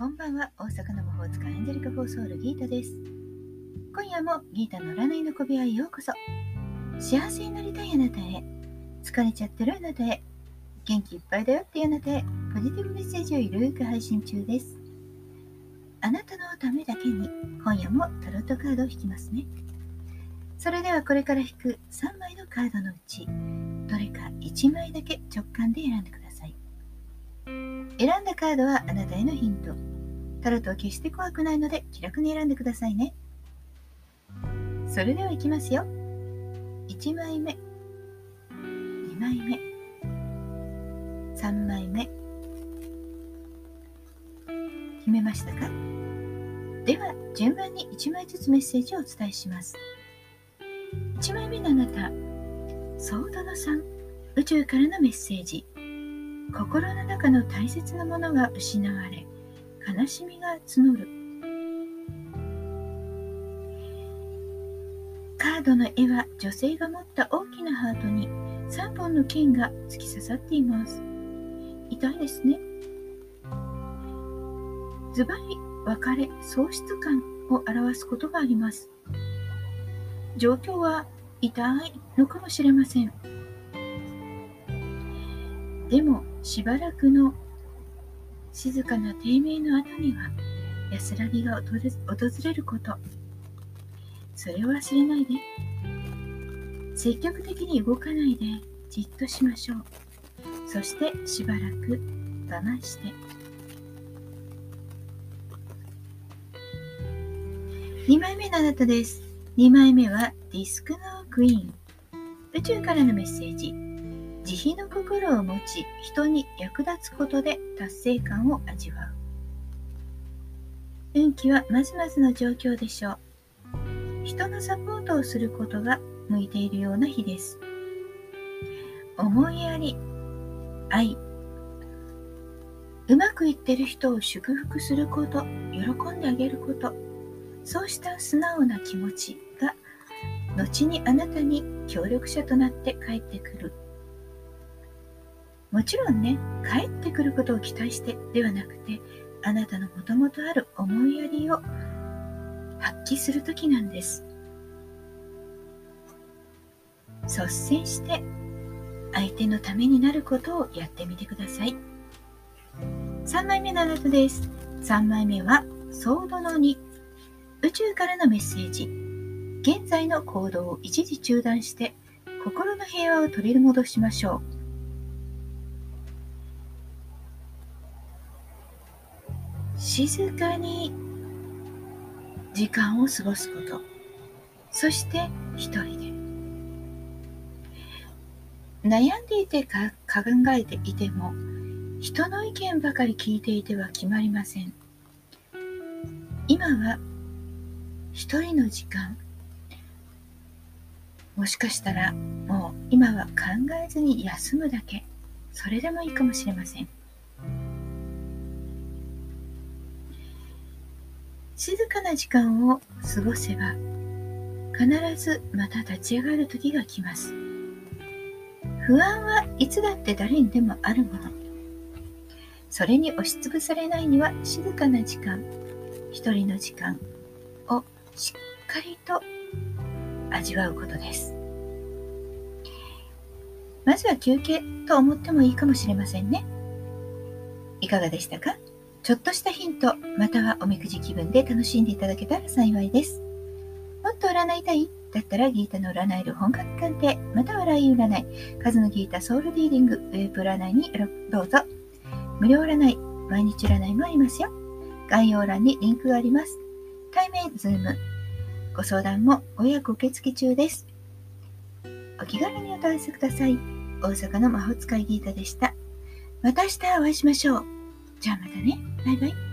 こんばんは大阪の魔法使いエンジェリカ・フォーソールギータです。今夜もギータの占いの小部屋へようこそ。幸せになりたいあなたへ、疲れちゃってるあなたへ、元気いっぱいだよっていうあなたへ、ポジティブメッセージをゆるく配信中です。あなたのためだけに今夜もタロットカードを引きますね。それではこれから引く3枚のカードのうち、どれか1枚だけ直感で選んでください。選んだカードはあなたへのヒント。タロットは決して怖くないので気楽に選んでくださいね。それではいきますよ。1枚目、2枚目、3枚目。決めましたか？では、順番に1枚ずつメッセージをお伝えします。1枚目のあなた、ソードの3、宇宙からのメッセージ。心の中の大切なものが失われ、悲しみが募る。カードの絵は女性が持った大きなハートに3本の剣が突き刺さっています。痛いですね。ズバリ別れ喪失感を表すことがあります。状況は痛いのかもしれません。でもしばらくの静かな低迷の後には安らぎが訪れること。それを忘れないで。積極的に動かないでじっとしましょう。そしてしばらく我慢して。2枚目のあなたです。2枚目はディスクのクイーン。宇宙からのメッセージ。慈悲の心を持ち人に役立つことで達成感を味わう。運気はまずまずの状況でしょう。人のサポートをすることが向いているような日です。思いやり愛。うまくいってる人を祝福すること喜んであげること。そうした素直な気持ちが後にあなたに協力者となって帰ってくる。もちろんね、帰ってくることを期待してではなくて、あなたのもともとある思いやりを発揮する時なんです。率先して相手のためになることをやってみてください。3枚目のあなたです。3枚目は、ソードの2。宇宙からのメッセージ。現在の行動を一時中断して、心の平和を取り戻しましょう。静かに時間を過ごすこと。そして一人で。悩んでいてか考えていても人の意見ばかり聞いていては決まりません。今は一人の時間。もしかしたらもう今は考えずに休むだけ。それでもいいかもしれません。静かな時間を過ごせば必ずまた立ち上がる時が来ます。不安はいつだって誰にでもあるもの。それに押しつぶされないには静かな時間一人の時間をしっかりと味わうことです。まずは休憩と思ってもいいかもしれませんね。いかがでしたか？ちょっとしたヒント、またはおみくじ気分で楽しんでいただけたら幸いです。もっと占いたい？だったらギータの占える本格鑑定、またはライン占い、数のギータソウルリーディング、ウェブ占いにどうぞ。無料占い、毎日占いもありますよ。概要欄にリンクがあります。対面、ズーム、ご相談もご予約受付中です。お気軽にお問い合わせください。大阪の魔法使いギータでした。また明日お会いしましょう。じゃあまたね。バイバイ。